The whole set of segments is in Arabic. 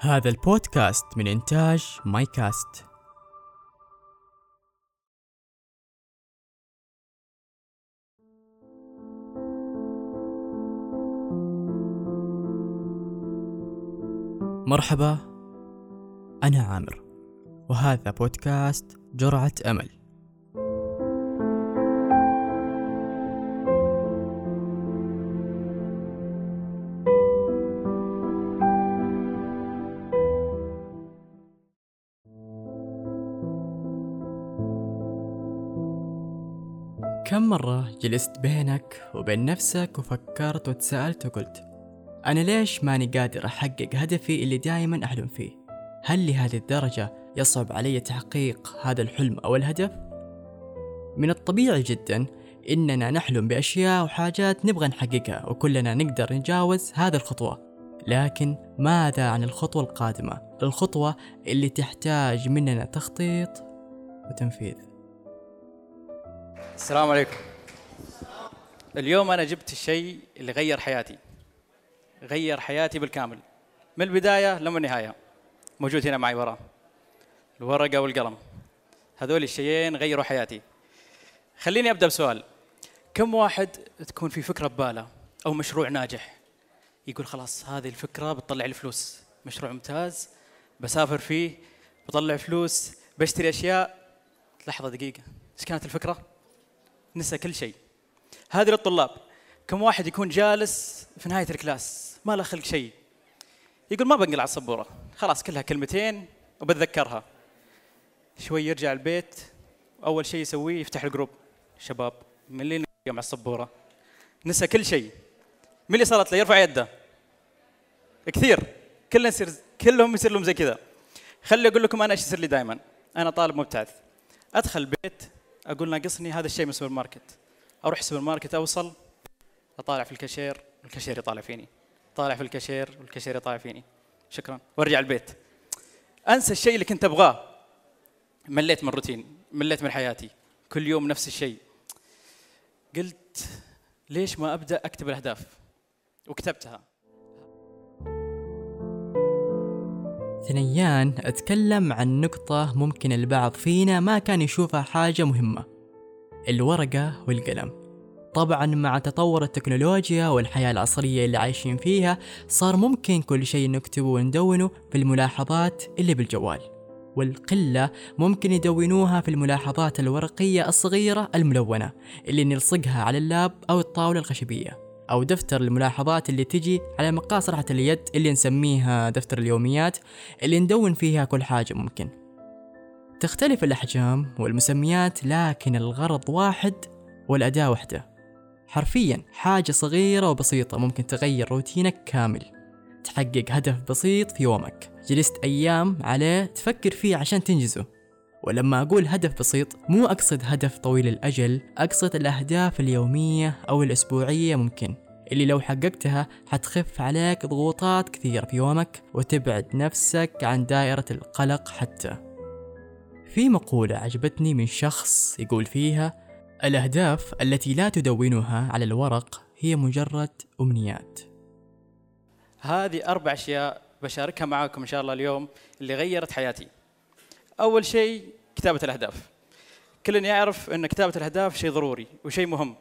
هذا البودكاست من إنتاج مايكاست. مرحبا أنا عامر وهذا بودكاست جرعة أمل. مرة جلست بينك وبين نفسك وفكرت وتساءلت وقلت أنا ليش ماني قادر أحقق هدفي اللي دائما أحلم فيه؟ هل لهذه الدرجة يصعب علي تحقيق هذا الحلم أو الهدف؟ من الطبيعي جدا إننا نحلم بأشياء وحاجات نبغى نحققها وكلنا نقدر نجاوز هذه الخطوة لكن ماذا عن الخطوة القادمة؟ الخطوة اللي تحتاج مننا تخطيط وتنفيذ السلام عليكم. اليوم أنا جبت الشيء اللي غير حياتي. غير حياتي بالكامل. من البداية لما النهاية. موجود هنا معي وراه الورقة والقلم. هذول الشيئين غيروا حياتي. خليني أبدأ بسؤال. كم واحد تكون في فكرة ببالة أو مشروع ناجح؟ يقول خلاص هذه الفكرة بتطلع لي فلوس. مشروع ممتاز بسافر فيه بطلع فلوس بشتري أشياء. لحظة دقيقة. إيش كانت الفكرة؟ نسى كل شيء. هذه للطلاب. كم واحد يكون جالس في نهاية ال class؟ ما له خلق شيء. يقول ما بنقل على السبوره خلاص كلها كلمتين وبتذكرها. شوي يرجع البيت. أول شيء يسويه يفتح ال group. شباب من اللي نقل مع السبوره نسى كل شيء. من اللي صارت له؟ يرفع يده. كثير. كلنا يصير كلهم يصير لهم زي كذا. خلي أقول لكم أنا إيش يصير لي دائما أنا طالب مبتعث. أدخل البيت. أقول ناقصني هذا الشيء من السوبر ماركت أروح السوبر ماركت أوصل أطالع في الكاشير والكاشير يطالع فيني. طالع في الكاشير والكاشير يطالع فيني. شكرا. وأرجع البيت. أنسى الشيء اللي كنت أبغاه. مليت من الروتين مليت من حياتي. كل يوم نفس الشيء. قلت ليش ما أبدأ أكتب الأهداف؟ وكتبتها. ثنيان أتكلم عن نقطة ممكن البعض فينا ما كان يشوفها حاجة مهمة. الورقة والقلم. طبعا مع تطور التكنولوجيا والحياة العصرية اللي عايشين فيها صار ممكن كل شيء نكتبه وندونه في الملاحظات اللي بالجوال. والقلة ممكن يدونوها في الملاحظات الورقية الصغيرة الملونة اللي نلصقها على اللاب أو الطاولة الخشبية. أو دفتر الملاحظات اللي تجي على مقاس راحة اليد اللي نسميها دفتر اليوميات اللي ندون فيها كل حاجة ممكن. تختلف الأحجام والمسميات لكن الغرض واحد والأداة واحدة. حرفيا حاجة صغيرة وبسيطة ممكن تغير روتينك كامل. تحقق هدف بسيط في يومك. جلست أيام عليه تفكر فيه عشان تنجزه. ولما أقول هدف بسيط مو أقصد هدف طويل الأجل أقصد الأهداف اليومية أو الأسبوعية ممكن. اللي لو حققتها حتخف عليك ضغوطات كثير في يومك وتبعد نفسك عن دائرة القلق حتى. في مقولة عجبتني من شخص يقول فيها الأهداف التي لا تدونها على الورق هي مجرد أمنيات. هذه أربع أشياء بشاركها معاكم إن شاء الله اليوم اللي غيرت حياتي. أول شيء كتابة الأهداف. كلنا يعرف أن كتابة الأهداف شيء ضروري وشيء مهم.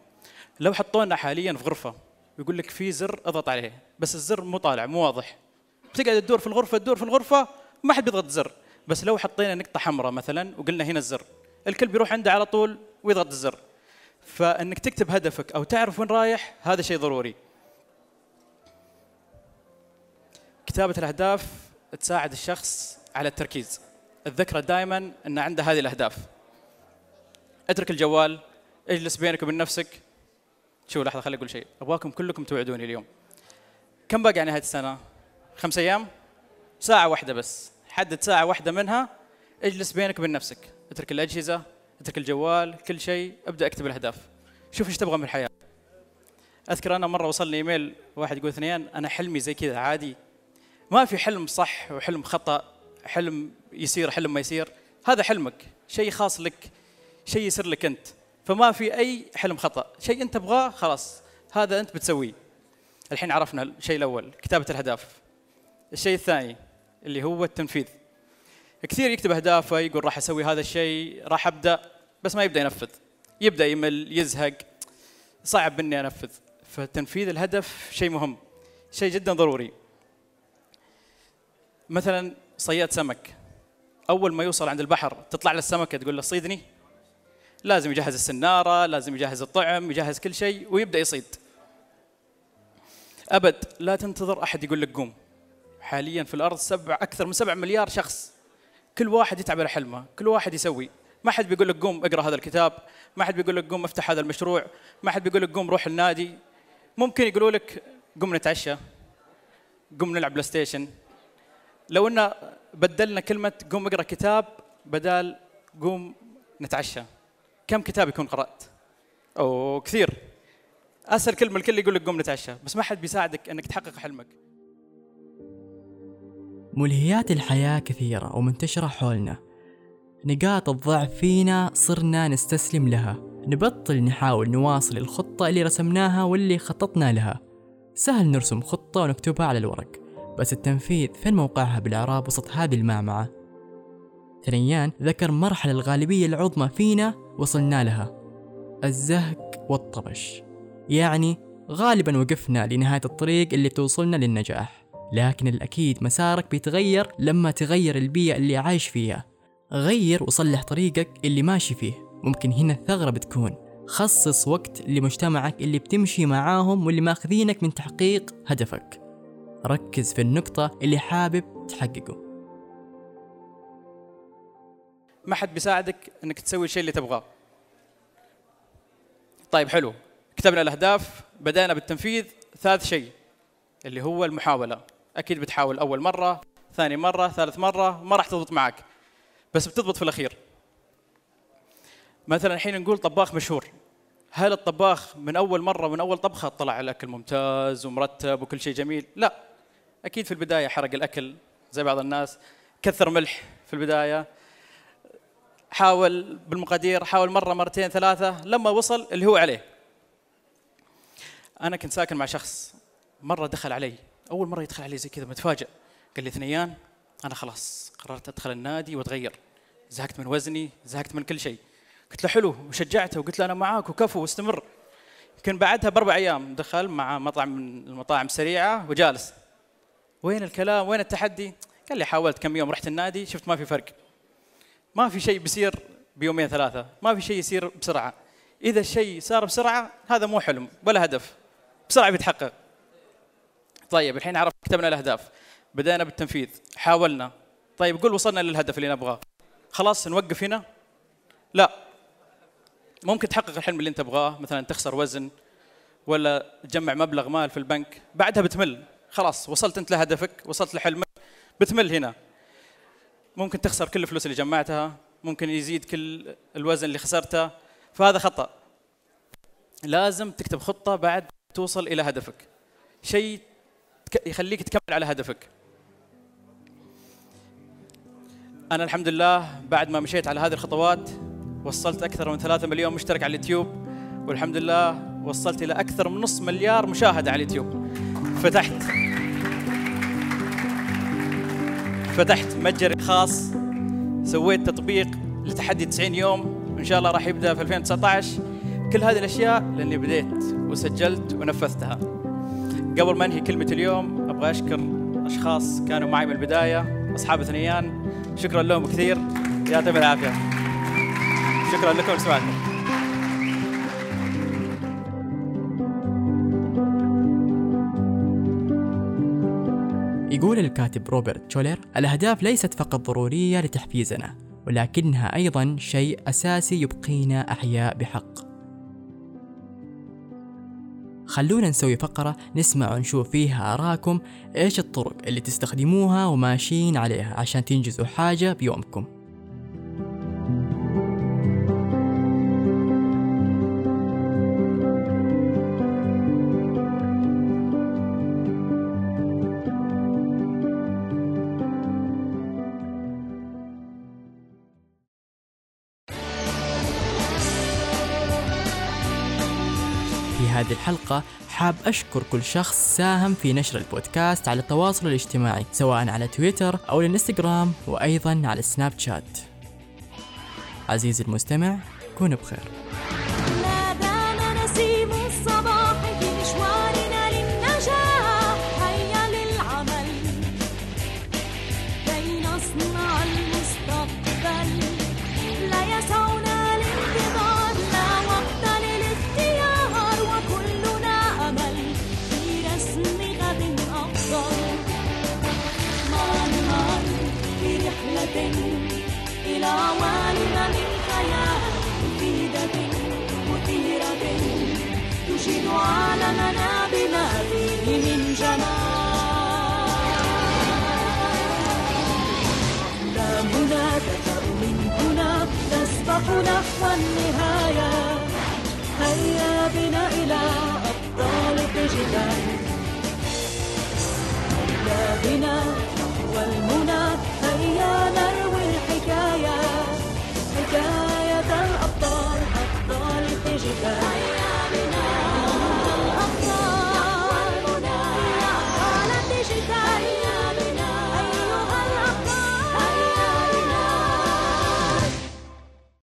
لو حطونا حاليا في غرفة ويقول لك في زر أضغط عليه بس الزر مو طالع مو واضح. بتقعد تدور في الغرفة تدور في الغرفة ما حد بيضغط زر. بس لو حطينا نقطة حمراء مثلا وقلنا هنا الزر الكل بيروح عنده على طول ويضغط الزر. فأنك تكتب هدفك أو تعرف وين رايح هذا شيء ضروري. كتابة الأهداف تساعد الشخص على التركيز. الذكرى دائما أن عنده هذه الأهداف. اترك الجوال اجلس بينك وبين نفسك. شو لحظة خلي أقول شيء. أبغاكم كلكم توعدوني اليوم. كم باقي على نهاية السنة؟ خمس أيام؟ ساعة واحدة بس. حدد ساعة واحدة منها. اجلس بينك وبين نفسك. اترك الأجهزة اترك الجوال كل شيء. أبدأ أكتب الأهداف. شوف إيش تبغى من الحياة. أذكر أنا مرة وصلني إيميل واحد يقول ثنيان أنا حلمي زي كذا عادي. ما في حلم صح وحلم خطأ. حلم يصير حلم ما يصير هذا حلمك. شيء خاص لك شيء يصير لك أنت. فما في أي حلم خطأ. شيء أنت تبغاه خلاص. هذا أنت بتسويه. الحين عرفنا الشيء الأول كتابة الأهداف. الشيء الثاني اللي هو التنفيذ. كثير يكتب أهدافه يقول راح أسوي هذا الشيء راح أبدأ. بس ما يبدأ ينفذ. يبدأ يمل يزهق. صعب إني أنفذ. فتنفيذ الهدف شيء مهم شيء جدا ضروري. مثلا صياد سمك. أول ما يوصل عند البحر تطلع له السمكة تقول له صيدني. لازم يجهز السنارة لازم يجهز الطعم يجهز كل شيء ويبدأ يصيد. أبد لا تنتظر أحد يقول لك قوم. حاليا في الأرض سبع أكثر من سبع مليار شخص. كل واحد يتعب على حلمه كل واحد يسوي. ما حد بيقول لك قوم اقرأ هذا الكتاب ما حد بيقول لك قوم افتح هذا المشروع ما حد بيقول لك قوم روح النادي. ممكن يقولوا لك قوم نتعشى قوم نلعب بلاي ستيشن. لو إن بدلنا كلمة قوم اقرأ كتاب بدال قوم نتعشى. كم كتاب يكون قرأت؟ أو كثير. أسهل كلمة الكل يقول لك قوم نتعشى بس ما حد بيساعدك إنك تحقق حلمك. ملهيات الحياة كثيرة ومنتشرة حولنا. نقاط الضعف فينا صرنا نستسلم لها. نبطل نحاول نواصل الخطة اللي رسمناها واللي خططنا لها. سهل نرسم خطة ونكتبها على الورق. بس التنفيذ فين موقعها بالإعراب وسط هذه المعمعة؟ ثنيان ذكر مرحلة الغالبية العظمى فينا وصلنا لها. الزهق والطرش. يعني غالبا وقفنا لنهاية الطريق اللي توصلنا للنجاح. لكن الأكيد مسارك بيتغير لما تغير البيئة اللي عايش فيها. غير وصلح طريقك اللي ماشي فيه. ممكن هنا الثغرة بتكون. خصص وقت لمجتمعك اللي بتمشي معاهم واللي ماخذينك من تحقيق هدفك. ركز في النقطة اللي حابب تحققه. ما حد بيساعدك إنك تسوي الشيء اللي تبغاه. طيب حلو. كتبنا الأهداف بدأنا بالتنفيذ. ثالث شيء اللي هو المحاولة. أكيد بتحاول أول مرة ثاني مرة ثالث مرة ما راح تضبط معك بس بتضبط في الأخير. مثلا الحين نقول طباخ مشهور. هل الطباخ من أول مرة من أول طبخة طلع الأكل ممتاز ومرتب وكل شيء جميل؟ لا. أكيد في البداية حرق الأكل زي بعض الناس كثر ملح في البداية حاول بالمقادير حاول مرة مرتين ثلاثة لما وصل اللي هو عليه. أنا كنت ساكن مع شخص مرة دخل علي أول مرة يدخل علي زي كذا متفاجئ. قال لي ثنيان أنا خلاص قررت أدخل النادي وأتغير. زهقت من وزني زهقت من كل شيء. قلت له حلو وشجعته وقلت له أنا معاك وكفو واستمر. يمكن بعدها بأربع أيام دخل مع مطعم من المطاعم السريعه وجالس. وين الكلام؟ وين التحدي؟ قال لي حاولت كم يوم رحت النادي شفت ما في فرق. ما في شيء بيصير بيومين ثلاثة ما في شيء يصير بسرعة. إذا الشيء صار بسرعة هذا مو حلم ولا هدف. بسرعة بيتحقق. طيب الحين عرفت كتبنا الأهداف. بدأنا بالتنفيذ. حاولنا. طيب قول وصلنا للهدف اللي نبغاه. خلاص نوقف هنا؟ لا. ممكن تحقق الحلم اللي أنت تبغاه مثلا تخسر وزن ولا تجمع مبلغ مال في البنك. بعدها بتمل. خلاص وصلت أنت لهدفك وصلت لحلمك بتمل هنا. ممكن تخسر كل الفلوس اللي جمعتها ممكن يزيد كل الوزن اللي خسرته فهذا خطأ. لازم تكتب خطة بعد توصل إلى هدفك. شيء يخليك تكمل على هدفك. أنا الحمد لله بعد ما مشيت على هذه الخطوات وصلت أكثر من ثلاثة مليون مشترك على اليوتيوب والحمد لله وصلت إلى أكثر من نصف مليار مشاهدة على اليوتيوب. فتحت. فتحت متجر خاص سويت تطبيق لتحدي 90 يوم وإن شاء الله راح يبدأ في 2019 كل هذه الأشياء لأني بديت وسجلت ونفذتها. قبل ما أنهي كلمة اليوم أبغى أشكر أشخاص كانوا معي من البداية أصحاب ثنيان شكرا لهم كثير. يعطيهم العافية. شكرا لكم لسماعكم يقول الكاتب روبرت شولر الأهداف ليست فقط ضرورية لتحفيزنا ولكنها أيضا شيء أساسي يبقينا أحياء بحق. خلونا نسوي فقرة نسمع ونشوف فيها آراءكم إيش الطرق اللي تستخدموها وماشيين عليها عشان تنجزوا حاجة بيومكم. هذه الحلقة حاب أشكر كل شخص ساهم في نشر البودكاست على التواصل الاجتماعي سواء على تويتر أو الإنستغرام وأيضا على السناب شات. عزيزي المستمع كن بخير. عالمنا بما فيه من جمال لا أحلامنا تفأ من هنا تسبح نحو النهاية هيا بنا إلى أبطال قجدان هيا بنا